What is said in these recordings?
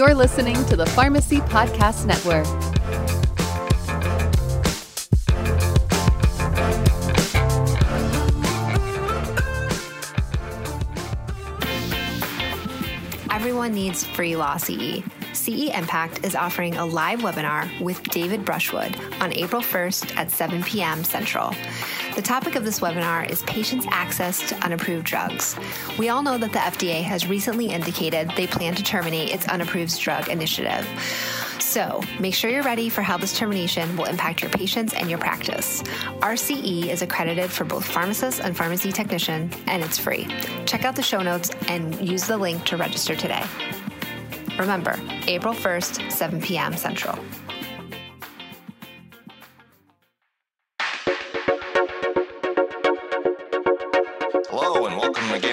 You're listening to the Pharmacy Podcast Network. Everyone needs free law CE. CE Impact is offering a live webinar with David Brushwood on April 1st at 7 p.m. Central. The topic of this webinar is patients' access to unapproved drugs. We all know that the FDA has recently indicated they plan to terminate its unapproved drug initiative. So, make sure you're ready for how this termination will impact your patients and your practice. RCE is accredited for both pharmacists and pharmacy technician, and it's free. Check out the show notes and use the link to register today. Remember, April 1st, 7 p.m. Central.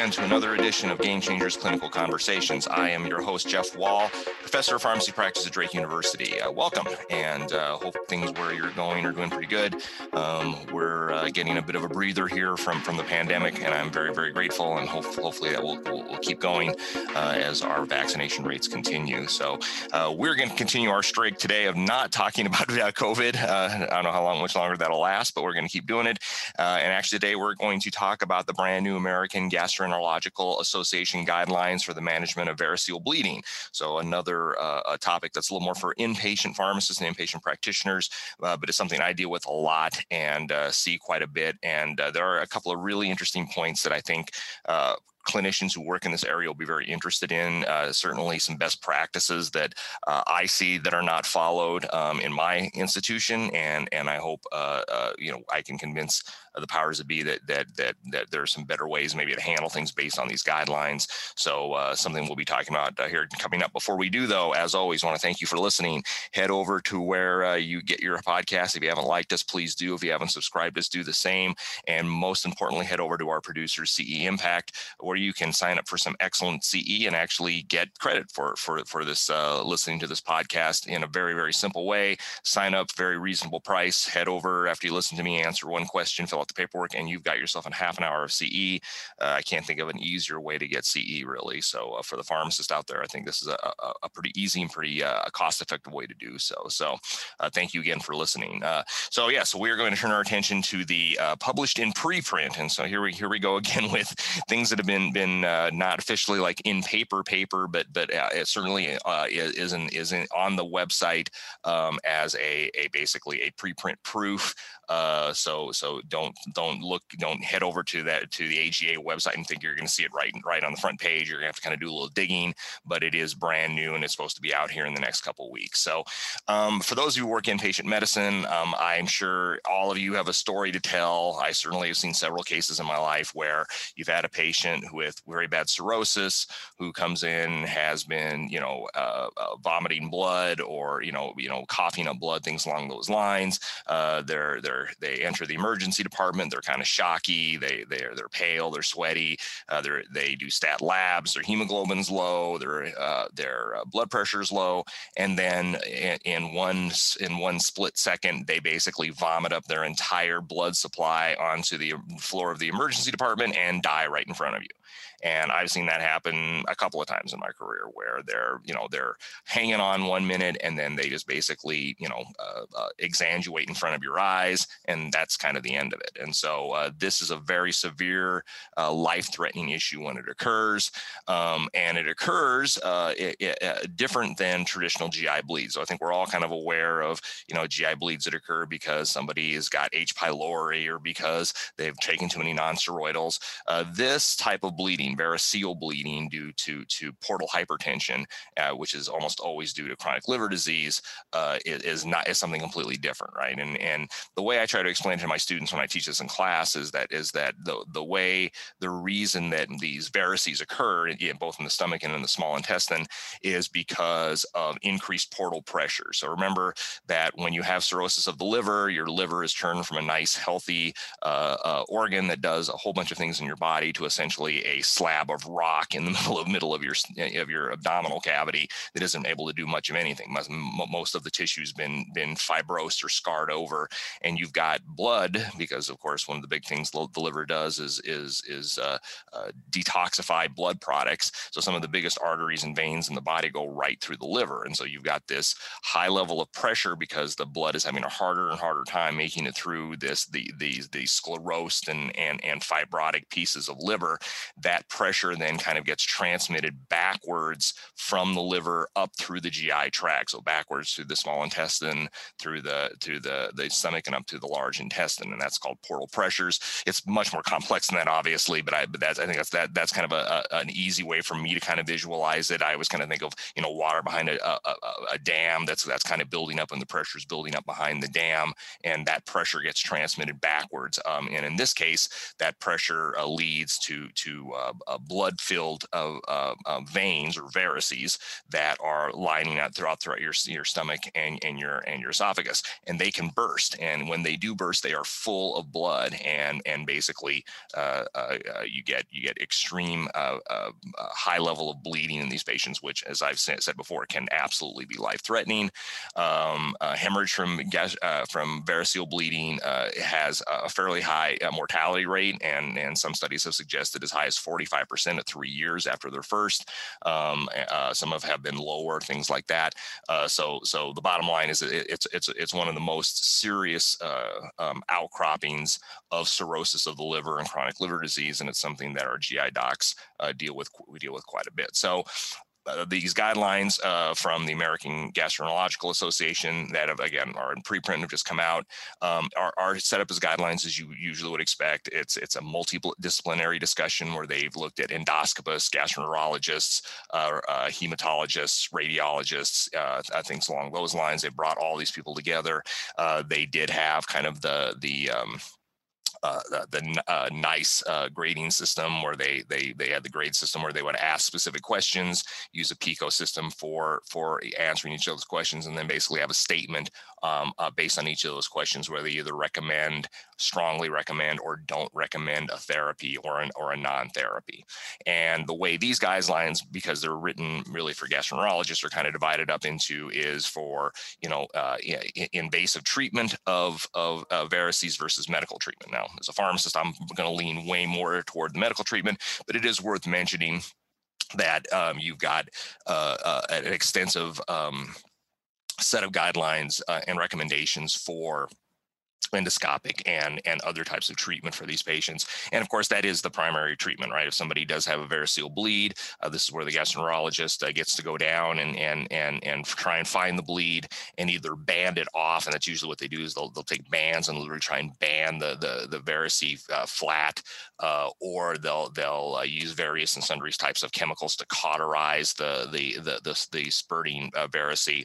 Again to another edition of Game Changers Clinical Conversations. I am your host, Jeff Wall, professor of pharmacy practice at Drake University. Uh, welcome, and uh, hope things where you're going are doing pretty good. Um, we're uh, getting a bit of a breather here from from the pandemic, and I'm very, very grateful, and hope, hopefully that will, will, will keep going uh, as our vaccination rates continue. So uh, we're going to continue our streak today of not talking about COVID. Uh, I don't know how long, much longer that'll last, but we're going to keep doing it. and actually, today we're going to talk about the brand new American Gastroenterological Association guidelines for the management of variceal bleeding. So another uh, a topic that's a little more for inpatient pharmacists and inpatient practitioners, uh, but it's something I deal with a lot and uh, see quite a bit. And uh, there are a couple of really interesting points that I think uh, clinicians who work in this area will be very interested in. Uh, certainly, some best practices that uh, I see that are not followed um, in my institution, and and I hope uh, uh you know I can convince the powers that be that that that that there are some better ways maybe to handle things based on these guidelines. So uh, something we'll be talking about uh, here coming up. Before we do, though, as always, want to thank you for listening. Head over to where you get your podcast. If you haven't liked us, please do. If you haven't subscribed us, do the same. And most importantly, head over to our producer, CE Impact, where where you can sign up for some excellent CE and actually get credit for for for this uh, listening to this podcast in a very very simple way. Sign up, very reasonable price. Head over after you listen to me, answer one question, fill out the paperwork, and you've got yourself a half an hour of CE. Uh, I can't think of an easier way to get CE really. So uh, for the pharmacist out there, I think this is a, a, a pretty easy and pretty uh, cost effective way to do so. So uh, thank you again for listening. Uh, so yeah, so we are going to turn our attention to the published in preprint, and so here we here we go again with things that have been been not officially like in paper paper, but but it certainly uh, is in, is in, on the website um, as a, a basically a preprint proof uh, so so don't don't look don't head over to that to the AGA website and think you're going to see it right right on the front page. You're going to have to kind of do a little digging, but it is brand new and it's supposed to be out here in the next couple weeks. So um, for those of you who work in patient medicine, um, I'm sure all of you have a story to tell. I certainly have seen several cases in my life where you've had a patient with very bad cirrhosis who comes in has been you know uh, uh, vomiting blood or you know you know coughing up blood, things along those lines. Uh, they're they're they're they enter the emergency department. They're kind of shocky. They they're they're pale. They're sweaty. Uh, they they do stat labs. Their hemoglobin's low. Their uh, their uh, blood pressure's low. And then in, in one in one split second, they basically vomit up their entire blood supply onto the floor of the emergency department and die right in front of you. And I've seen that happen a couple of times in my career where they're, you know, they're hanging on one minute and then they just basically, you know, uh, uh, exsanguinate in front of your eyes. And that's kind of the end of it. And so uh, this is a very severe, uh, life threatening issue when it occurs. Um, and it occurs uh, it, it, uh, different than traditional GI bleeds. So I think we're all kind of aware of, you know, GI bleeds that occur because somebody has got H. pylori or because they've taken too many non-steroidals. this type of bleeding bleeding, variceal bleeding due to, to portal hypertension, uh, which is almost always due to chronic liver disease, uh, is not is something completely different, right? And and the way I try to explain to my students when I teach this in class is that is that the the way the reason that these varices occur, both in the stomach and in the small intestine, is because of increased portal pressure. So remember that when you have cirrhosis of the liver, your liver is turned from a nice, healthy uh, uh organ that does a whole bunch of things in your body to essentially a slab of rock in the middle of middle of your of your abdominal cavity that isn't able to do much of anything. Most, most of the tissue's been been fibrosed or scarred over, and you you've got blood, because of course one of the big things the liver does is is is uh, uh, detoxify blood products. So some of the biggest arteries and veins in the body go right through the liver, and so you've got this high level of pressure because the blood is having a harder and harder time making it through this the these these sclerosed and and and fibrotic pieces of liver. That pressure then kind of gets transmitted backwards from the liver up through the GI tract, so backwards through the small intestine, through the through the the stomach, and up to the large intestine, and that's called portal pressures. It's much more complex than that, obviously, but I but that's I think that's that that's kind of a, a an easy way for me to kind of visualize it. I always kind of think of you know water behind a, a, a dam that's that's kind of building up, and the pressure is building up behind the dam, and that pressure gets transmitted backwards. Um, and in this case, that pressure uh, leads to to uh, blood-filled uh, uh, uh, veins or varices that are lining up throughout throughout your your stomach and, and your and your esophagus, and they can burst. And when they do burst, they are full of blood, and and basically uh, uh, uh, you get you get extreme high level of bleeding in these patients, which, as I've said before, can absolutely be life-threatening. Um, hemorrhage from gas, from variceal bleeding has a fairly high mortality rate, and and some studies have suggested as high as 45% at three years after their first. Um, uh, some have, have been lower, things like that. Uh, so, so the bottom line is it, it's it's it's one of the most serious uh, um, outcroppings of cirrhosis of the liver and chronic liver disease, and it's something that our GI docs uh, deal with we deal with quite a bit. So, uh, these guidelines uh, from the American Gastroenterological Association that have again are in preprint have just come out um, are, are, set up as guidelines as you usually would expect. It's it's a multidisciplinary discussion where they've looked at endoscopists, gastroenterologists, uh, uh hematologists, radiologists, uh, things along those lines. They brought all these people together. they did have kind of the the um, uh, the uh, NICE uh, grading system where they they they had the grade system where they would ask specific questions, use a PICO system for for answering each other's questions, and then basically have a statement um, uh, based on each of those questions where they either recommend, strongly recommend, or don't recommend a therapy or an or a non-therapy. And the way these guidelines, because they're written really for gastroenterologists, are kind of divided up into is for you know uh, invasive treatment of of varices versus medical treatment. Now as a pharmacist, I'm going to lean way more toward the medical treatment, but it is worth mentioning that um, you've got uh, uh, an extensive um, set of guidelines uh, and recommendations for endoscopic and and other types of treatment for these patients. And of course that is the primary treatment right? If somebody does have a variceal bleed uh, this is where the gastroenterologist uh, gets to go down and and and and try and find the bleed and either band it off and that's usually what they do is they'll, they'll take bands and literally try and band the the, the varice uh, flat uh, or they'll they'll uh, use various and sundry types of chemicals to cauterize the the the the, the spurting uh, varice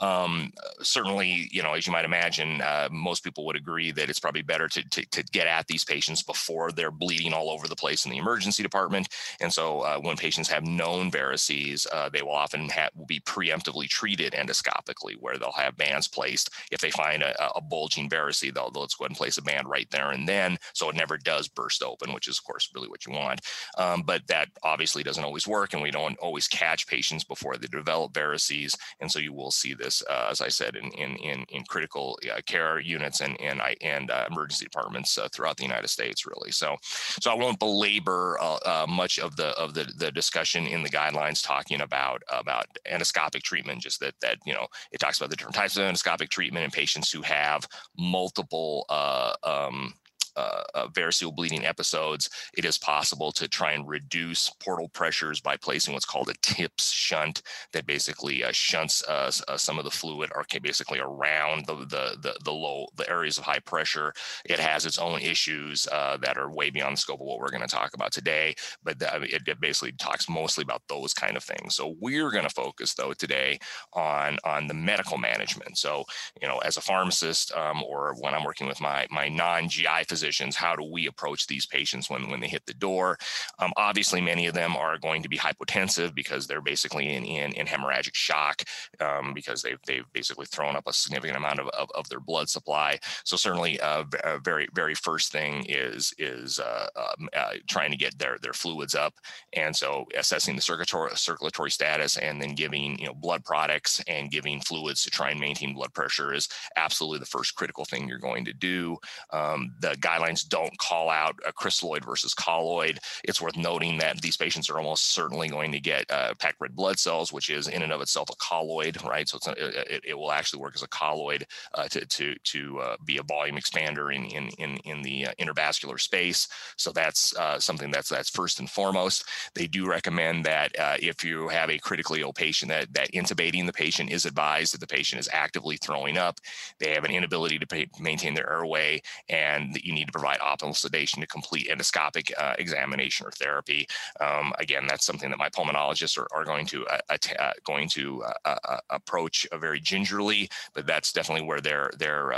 um, certainly you know as you might imagine most people would agree that it's probably better to, to, to, get at these patients before they're bleeding all over the place in the emergency department. And so uh, when patients have known varices, uh, they will often will be preemptively treated endoscopically, where they'll have bands placed. If they find a, a bulging varice, they'll, they'll let's go ahead and place a band right there and then, so it never does burst open, which is of course really what you want. Um, but that obviously doesn't always work, and we don't always catch patients before they develop varices. And so you will see this, uh, as I said, in in in, in critical uh, care units and, and and and uh, emergency departments uh, throughout the United States, really. So, so I won't belabor uh, uh, much of the of the, the discussion in the guidelines talking about about endoscopic treatment. Just that that you know it talks about the different types of endoscopic treatment in patients who have multiple uh, um, uh, uh, variceal bleeding episodes, it is possible to try and reduce portal pressures by placing what's called a TIPS shunt that basically uh, shunts uh, uh, some of the fluid or basically around the, the, the, the, low, the areas of high pressure. It has its own issues uh, that are way beyond the scope of what we're going to talk about today, but it, it basically talks mostly about those kind of things. So we're going to focus though today on, on the medical management. So, you know, as a pharmacist um, or when I'm working with my, my non-GI physician, physicians, how do we approach these patients when, when they hit the door? Um, obviously, many of them are going to be hypotensive because they're basically in, in, in hemorrhagic shock um, because they've, they've basically thrown up a significant amount of, of, of their blood supply. So certainly, uh, a very, very first thing is, is uh, um, uh, trying to get their, their fluids up. And so assessing the circulatory, circulatory status and then giving, you know, blood products and giving fluids to try and maintain blood pressure is absolutely the first critical thing you're going to do. Um, the guidelines don't call out a crystalloid versus colloid. It's worth noting that these patients are almost certainly going to get uh, packed red blood cells, which is in and of itself a colloid, right? So it, it, will actually work as a colloid uh, to to to uh, be a volume expander in in in, in the uh, intravascular space. So that's uh, something that's that's first and foremost. They do recommend that uh, if you have a critically ill patient, that that intubating the patient is advised. That the patient is actively throwing up, they have an inability to pay, maintain their airway, and that you need to provide optimal sedation to complete endoscopic uh, examination or therapy. Um, again, that's something that my pulmonologists are, are going to uh, uh, going to uh, uh, approach very gingerly, but that's definitely where their their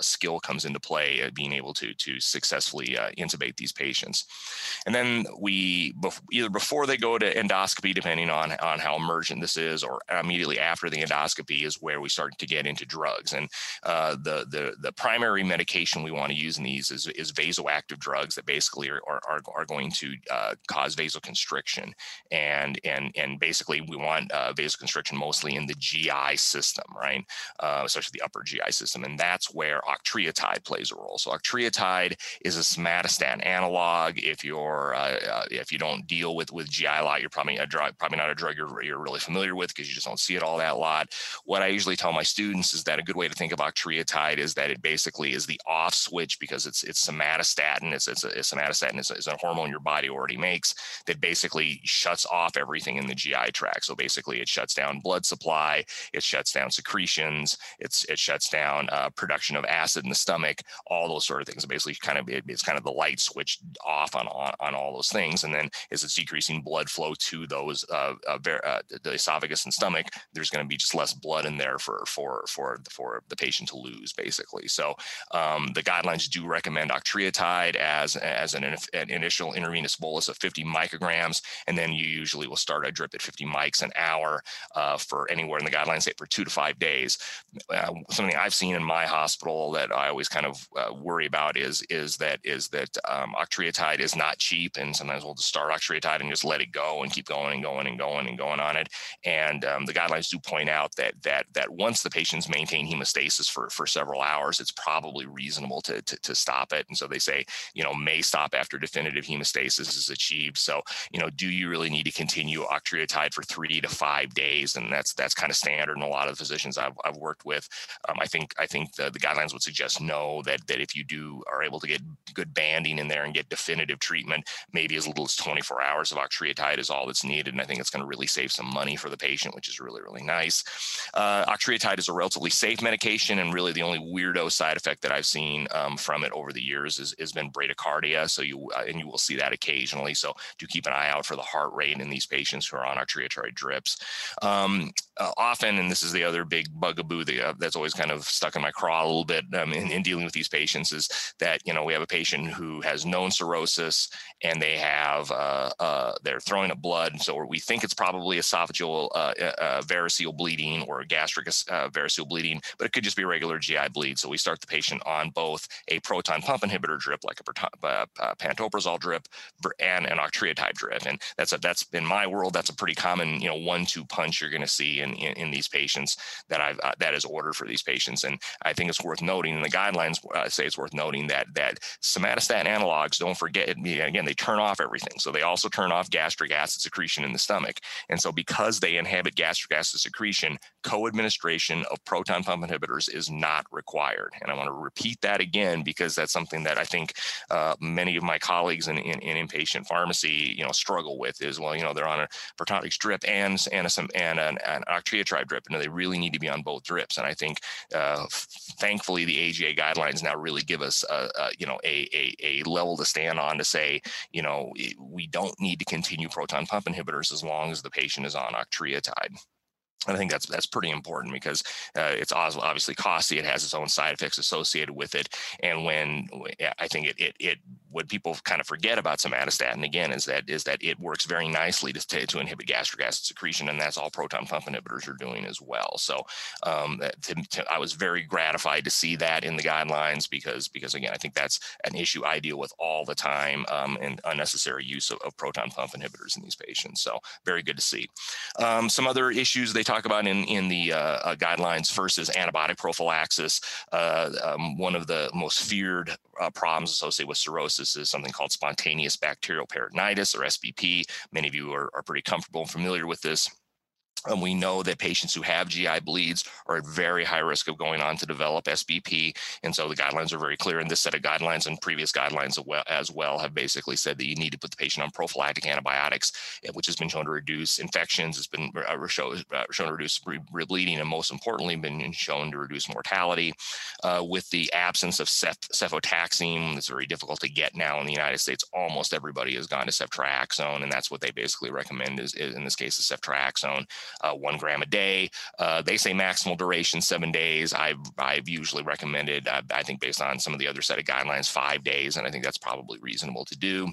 skill comes into play, being able to to successfully intubate these patients. And then we either before they go to endoscopy, depending on on how emergent this is, or immediately after the endoscopy is where we start to get into drugs. And uh, the the the primary medication we want to use in these is, is vasoactive drugs that basically are are, are going to uh, cause vasoconstriction, and and and basically we want uh, vasoconstriction mostly in the GI system, right? Uh, especially the upper GI system, and that's where octreotide plays a role. So octreotide is a somatostatin analog. If you're uh, uh, if you don't deal with with GI a lot, you're probably a drug probably not a drug you're, you're really familiar with because you just don't see it all that lot. What I usually tell my students is that a good way to think of octreotide is that it basically is the off switch because it's it's somatostatin. It's it's a, it's somatostatin is a, is a hormone your body already makes that basically shuts off everything in the GI tract. So basically, it shuts down blood supply, it shuts down secretions, it's it shuts down uh, production of acid in the stomach, all those sort of things. basically, kind of it, it's kind of the light switch off on, on on all those things. And then as it's decreasing blood flow to those uh, uh, uh the esophagus and stomach, there's going to be just less blood in there for for for for the patient to lose, basically. So um, the guidelines do recommend octreotide as as an, an, initial intravenous bolus of 50 micrograms, and then you usually will start a drip at 50 mics an hour uh, for anywhere in the guidelines say for two to five days. Uh, something I've seen in my hospital that I always kind of uh, worry about is is that is that um, octreotide is not cheap, and sometimes we'll just start octreotide and just let it go and keep going and going and going and going on it. And um, the guidelines do point out that that that once the patients maintain hemostasis for for several hours, it's probably reasonable to, to, to stop it. And so they say, you know, may stop after definitive hemostasis is achieved. So, you know, do you really need to continue octreotide for three to five days? And that's that's kind of standard in a lot of physicians I've, I've worked with. Um, I think I think the, the guidelines would suggest no, that that if you do are able to get good banding in there and get definitive treatment, maybe as little as 24 hours of octreotide is all that's needed. And I think it's going to really save some money for the patient, which is really, really nice. Uh, octreotide is a relatively safe medication, and really the only weirdo side effect that I've seen um, from it over the years is, has been bradycardia. So you uh, and you will see that occasionally. So do keep an eye out for the heart rate in these patients who are on octreotide drips. Um, uh, often, and this is the other big bugaboo that, uh, that's always kind of stuck in my craw a little bit um, in, in, dealing with these patients is that you know we have a patient who has known cirrhosis and they have uh, uh, they're throwing up blood, so we think it's probably esophageal variceal bleeding or gastric variceal bleeding, but it could just be regular GI bleed. So we start the patient on both a pump inhibitor drip, like a uh, uh, pantoprazole drip, and an octreotide drip. And that's a, that's in my world, that's a pretty common, you know, one-two punch you're going to see in, in, in these patients that I've uh, that is ordered for these patients. And I think it's worth noting, and the guidelines uh, say it's worth noting that that somatostatin analogs, don't forget, again, they turn off everything. So they also turn off gastric acid secretion in the stomach. And so because they inhibit gastric acid secretion, co-administration of proton pump inhibitors is not required. And I want to repeat that again because that's something that I think uh, many of my colleagues in, in, in, inpatient pharmacy, you know, struggle with is, well, you know, they're on a Protonix drip and, and, a, and an, an octreotide drip, and they really need to be on both drips. And I think, uh, thankfully, the AGA guidelines now really give us, a, a, you know, a, a, a level to stand on to say, you know, we don't need to continue proton pump inhibitors as long as the patient is on octreotide. I think that's that's pretty important because uh, it's obviously costly. It has its own side effects associated with it, and when I think it it, it what people kind of forget about somatostatin again is that is that it works very nicely to, to inhibit gastric acid secretion, and that's all proton pump inhibitors are doing as well. So um, to, to, I was very gratified to see that in the guidelines because because again I think that's an issue I deal with all the time um, and unnecessary use of, of, proton pump inhibitors in these patients. So very good to see. Um, some other issues they talk about in in the uh, uh, guidelines first is antibiotic prophylaxis. Uh, um, one of the most feared uh, problems associated with cirrhosis is something called spontaneous bacterial peritonitis or SBP. Many of you are, are pretty comfortable and familiar with this. And we know that patients who have GI bleeds are at very high risk of going on to develop SBP. And so the guidelines are very clear. And this set of guidelines and previous guidelines as well have basically said that you need to put the patient on prophylactic antibiotics, eh, which has been shown to reduce infections, has been uh, shown, uh, shown to reduce bleeding, and most importantly, been shown to reduce mortality. Uh, with the absence of cef- cefotaxime, it's very difficult to get now in the United States. Almost everybody has gone to ceftriaxone, and that's what they basically recommend is, is in this case, is ceftriaxone uh, one gram a day. Uh, they say maximal duration seven days. I've I've usually recommended, uh, I think based on some of the other set of guidelines, five days, and I think that's probably reasonable to do.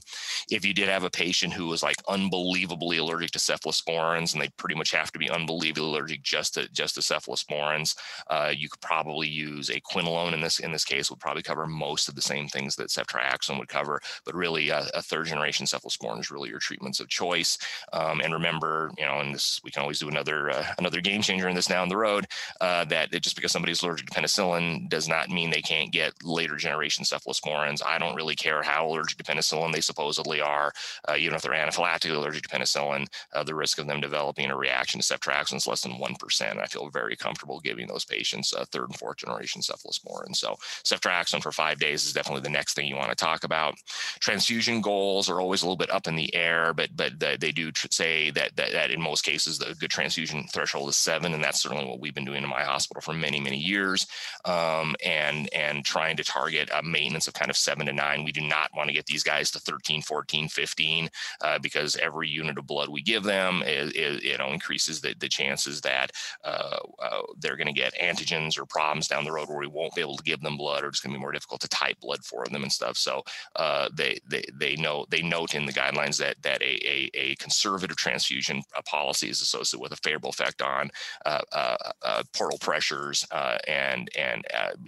If you did have a patient who was like unbelievably allergic to cephalosporins, and they pretty much have to be unbelievably allergic just to just to cephalosporins, uh, you could probably use a quinolone in this in this case would probably cover most of the same things that ceftriaxone would cover, but really uh, a third generation cephalosporin is really your treatments of choice. Um, and remember, you know, and this we can always do another uh, another game changer in this down the road. Uh, that just because somebody's allergic to penicillin does not mean they can't get later generation cephalosporins. I don't really care how allergic to penicillin they supposedly are, uh, even if they're anaphylactically allergic to penicillin. Uh, the risk of them developing a reaction to ceftriaxone is less than one percent. I feel very comfortable giving those patients a third and fourth generation cephalosporin. So ceftriaxone for five days is definitely the next thing you want to talk about. Transfusion goals are always a little bit up in the air, but but they do say that, that, that in most cases the good transfusion threshold is seven, and that's certainly what we've been doing in my hospital for many, many years. Um, and and trying to target a maintenance of kind of seven to nine. We do not want to get these guys to 13, 14, 15, uh, because every unit of blood we give them, is, you know, increases the, the chances that uh, uh, they're going to get antigens or problems down the road where we won't be able to give them blood, or it's going to be more difficult to type blood for them and stuff. So uh, they they they know they note in the guidelines that that a a, a conservative transfusion uh, policy is associated with with a favorable effect on uh, uh, uh portal pressures and and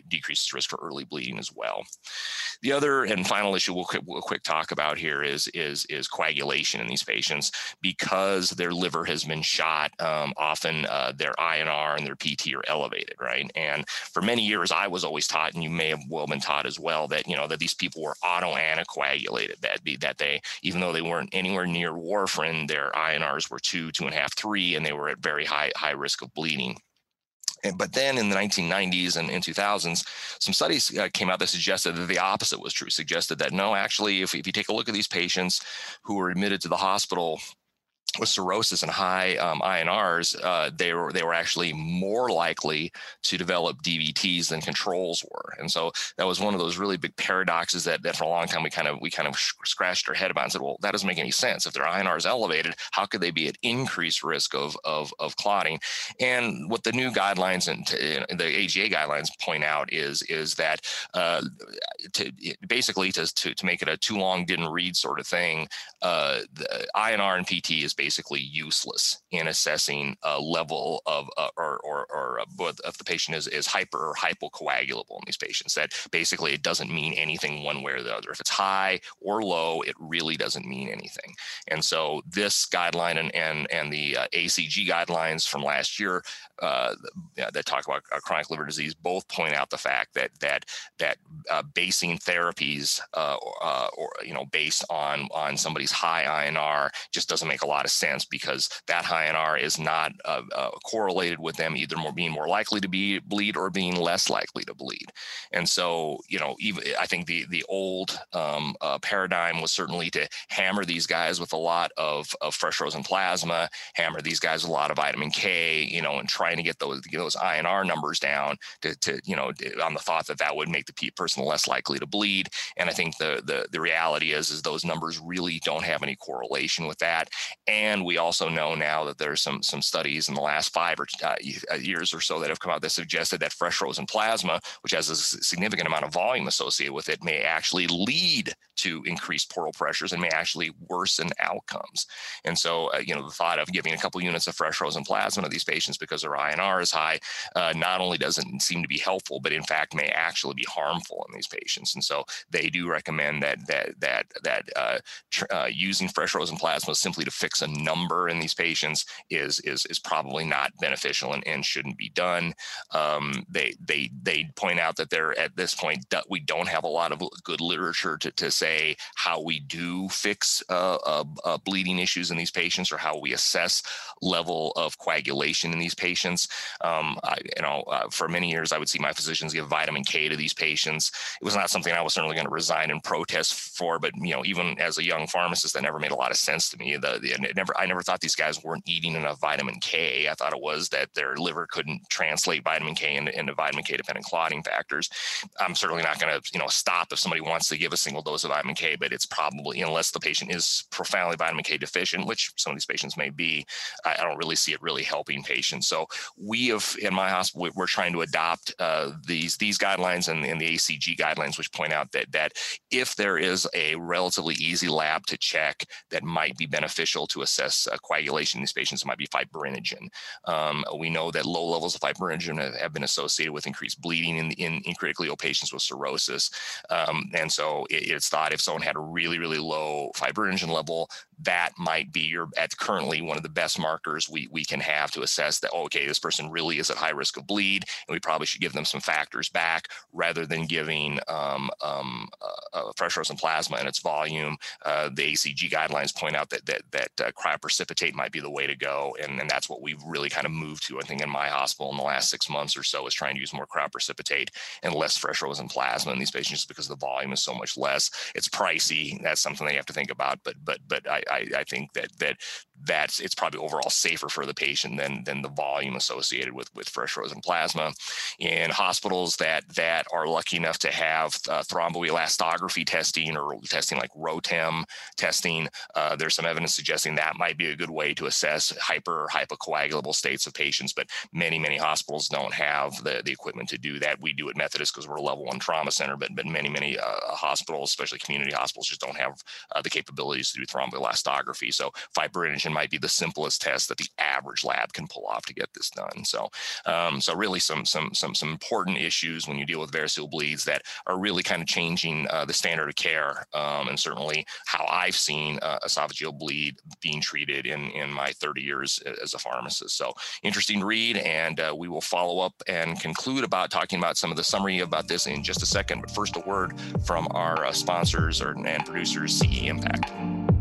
decreases risk for early bleeding as well. The other and final issue we'll, we'll quick talk about here is is is coagulation in these patients because their liver has been shot. Um, often their INR and their PT are elevated, right? And for many years, I was always taught, and you may have well been taught as well, that you know that these people were auto anticoagulated. That that they even though they weren't anywhere near warfarin, their INRs were two, two and a half, three, and they were at very high high risk of bleeding. But then in the 1990s and in 2000s, some studies uh, came out that suggested that the opposite was true, suggested that no, actually, if, if you take a look at these patients who were admitted to the hospital with cirrhosis and high um, INRs, uh, they were they were actually more likely to develop DVTs than controls were, and so that was one of those really big paradoxes that, that for a long time we kind of we kind of scratched our head about and said, well, that doesn't make any sense. If their INR is elevated, how could they be at increased risk of of, of clotting? And what the new guidelines and the AGA guidelines point out is is that uh, to basically to, to to make it a too long didn't read sort of thing, uh, INR and PT is basically useless in assessing a level of uh, or or, or uh, if the patient is is hyper or hypocoagulable in these patients. That basically it doesn't mean anything one way or the other. If it's high or low, it really doesn't mean anything. And so this guideline and and and the uh, ACG guidelines from last year uh, that talk about uh, chronic liver disease both point out the fact that that that uh, basing therapies or you know based on on somebody's high INR just doesn't make a lot of sense because that high INR is not uh, correlated with them either more being more likely to be bleed or being less likely to bleed. And so you know even I think the the old um, paradigm was certainly to hammer these guys with a lot of, of fresh frozen plasma, hammer these guys with a lot of vitamin K, you know, and trying to get those get those INR numbers down to, to you know on the thought that that would make the person less likely to bleed. And I think the the the reality is is those numbers really don't have any correlation with that. And we also know now that there's some some studies in the last five or uh, uh, years or so that have come out that suggested that fresh frozen plasma, which has a significant amount of volume associated with it, may actually lead to increase portal pressures and may actually worsen outcomes. And so, uh, you know, the thought of giving a couple units of fresh frozen plasma to these patients because their INR is high uh, not only doesn't seem to be helpful, but in fact may actually be harmful in these patients. And so, they do recommend that that that that uh, tr- uh, using fresh frozen plasma simply to fix a number in these patients is is is probably not beneficial and, and shouldn't be done. Um, they they they point out that they're at this point we don't have a lot of good literature to, to say how we do fix uh, uh, uh, bleeding issues in these patients or how we assess level of coagulation in these patients. Um, I, you know, uh, for many years I would see my physicians give vitamin K to these patients. It was not something I was certainly going to resign and protest for, but you know, even as a young pharmacist, that never made a lot of sense to me. The, the never I never thought these guys weren't eating enough vitamin K. I thought it was that their liver couldn't translate vitamin K into, into vitamin K dependent clotting factors. I'm certainly not going to you know stop if somebody wants to give a single dose of vitamin K, but it's probably unless the patient is profoundly vitamin K deficient, which some of these patients may be, I, I don't really see it really helping patients. So we have in my hospital we're trying to adopt uh, these these guidelines and, and the ACG guidelines, which point out that that if there is a relatively easy lab to check that might be beneficial to assess uh, coagulation in these patients, it might be fibrinogen. Um, we know that low levels of fibrinogen have, have been associated with increased bleeding in, in, in critically ill patients with cirrhosis. Um, and so it, it's if someone had a really, really low fibrinogen level, that might be your at currently one of the best markers we, we can have to assess that oh, okay this person really is at high risk of bleed and we probably should give them some factors back rather than giving um, um, uh, uh, fresh frozen plasma and its volume. Uh, the acg guidelines point out that that, that uh, cryoprecipitate might be the way to go and, and that's what we've really kind of moved to i think in my hospital in the last six months or so is trying to use more cryoprecipitate and less fresh frozen plasma in these patients because the volume is so much less. It's pricey. That's something they have to think about but but but i I, I think that that that's it's probably overall safer for the patient than than the volume associated with with fresh frozen plasma. In hospitals that that are lucky enough to have uh, thromboelastography testing or testing like ROTEM testing, uh, there's some evidence suggesting that might be a good way to assess hyper or hypocoagulable states of patients. But many many hospitals don't have the the equipment to do that. We do at Methodist because we're a level one trauma center, but but many many uh, hospitals, especially community hospitals, just don't have uh, the capabilities to do thromboelastography. So fibrinogen might be the simplest test that the average lab can pull off to get this done. So, um, so really some some some some important issues when you deal with variceal bleeds that are really kind of changing uh, the standard of care, um, and certainly how I've seen uh, esophageal bleed being treated in in my 30 years as a pharmacist. So, interesting read, and uh, we will follow up and conclude about talking about some of the summary about this in just a second. But first, a word from our uh, sponsors or, and producers, CE Impact.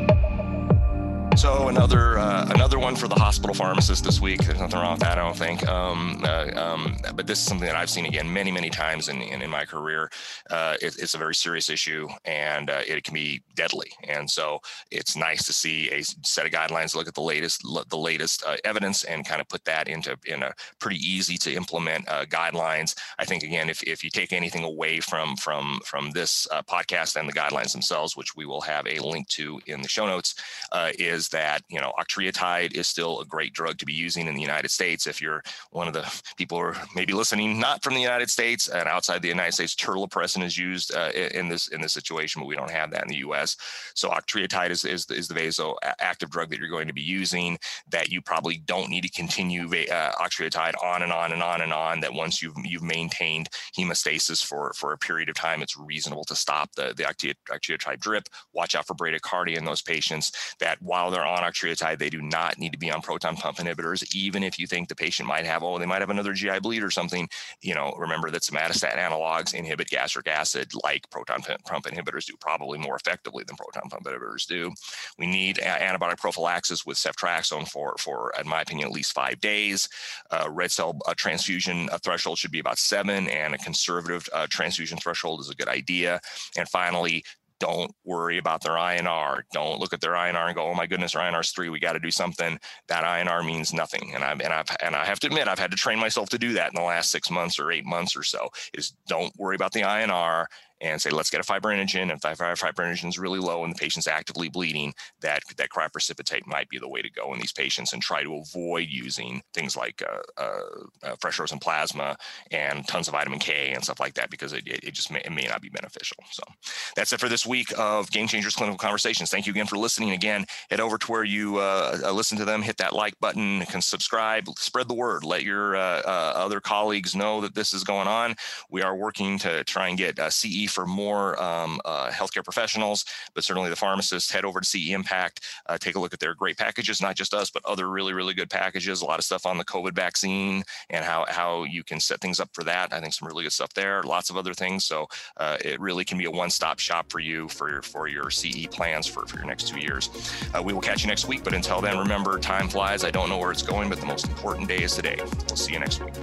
So another uh, another one for the hospital pharmacist this week. There's nothing wrong with that, I don't think. Um, uh, um, but this is something that I've seen again many, many times in in, in my career. Uh, it, it's a very serious issue, and uh, it can be deadly. And so it's nice to see a set of guidelines, look at the latest the latest uh, evidence, and kind of put that into in a pretty easy to implement uh, guidelines. I think again, if if you take anything away from from from this podcast and the guidelines themselves, which we will have a link to in the show notes, is is that you know octreotide is still a great drug to be using in the United States. If you're one of the people who are maybe listening not from the United States and outside the United States, terlipressin is used uh, in this in this situation, but we don't have that in the U.S. So octreotide is is, is the vasoactive drug that you're going to be using. That you probably don't need to continue uh, octreotide on and on and on and on. That once you've you've maintained hemostasis for for a period of time, it's reasonable to stop the the octreotide drip. Watch out for bradycardia in those patients. That while they're on octreotide, they do not need to be on proton pump inhibitors, even if you think the patient might have, oh, they might have another GI bleed or something. You know, remember that somatostatin analogs inhibit gastric acid like proton pump inhibitors do, probably more effectively than proton pump inhibitors do. We need antibiotic prophylaxis with ceftriaxone for, for, in my opinion, at least five days. Uh, red cell uh, transfusion uh, threshold should be about seven, and a conservative uh, transfusion threshold is a good idea. And finally, don't worry about their INR. Don't look at their INR and go, "Oh my goodness, our is three. We got to do something." That INR means nothing, and I and I've and I have to admit, I've had to train myself to do that in the last six months or eight months or so. Is don't worry about the INR and say, let's get a fibrinogen. If fibrinogen is really low and the patient's actively bleeding, that that cryoprecipitate might be the way to go in these patients and try to avoid using things like uh, uh, uh, fresh frozen plasma and tons of vitamin K and stuff like that because it, it just may, it may not be beneficial. So that's it for this week of Game Changers Clinical Conversations. Thank you again for listening. Again, head over to where you uh, uh, listen to them, hit that like button, can subscribe, spread the word, let your uh, other colleagues know that this is going on. We are working to try and get CE for more um, uh, healthcare professionals, but certainly the pharmacists. Head over to CE Impact, uh, take a look at their great packages, not just us, but other really, really good packages. A lot of stuff on the COVID vaccine and how, how you can set things up for that. I think some really good stuff there. Lots of other things. So uh, it really can be a one-stop shop for you for your, for your CE plans for, for your next two years. Uh, we will catch you next week, but until then, remember, time flies. I don't know where it's going, but the most important day is today. We'll see you next week.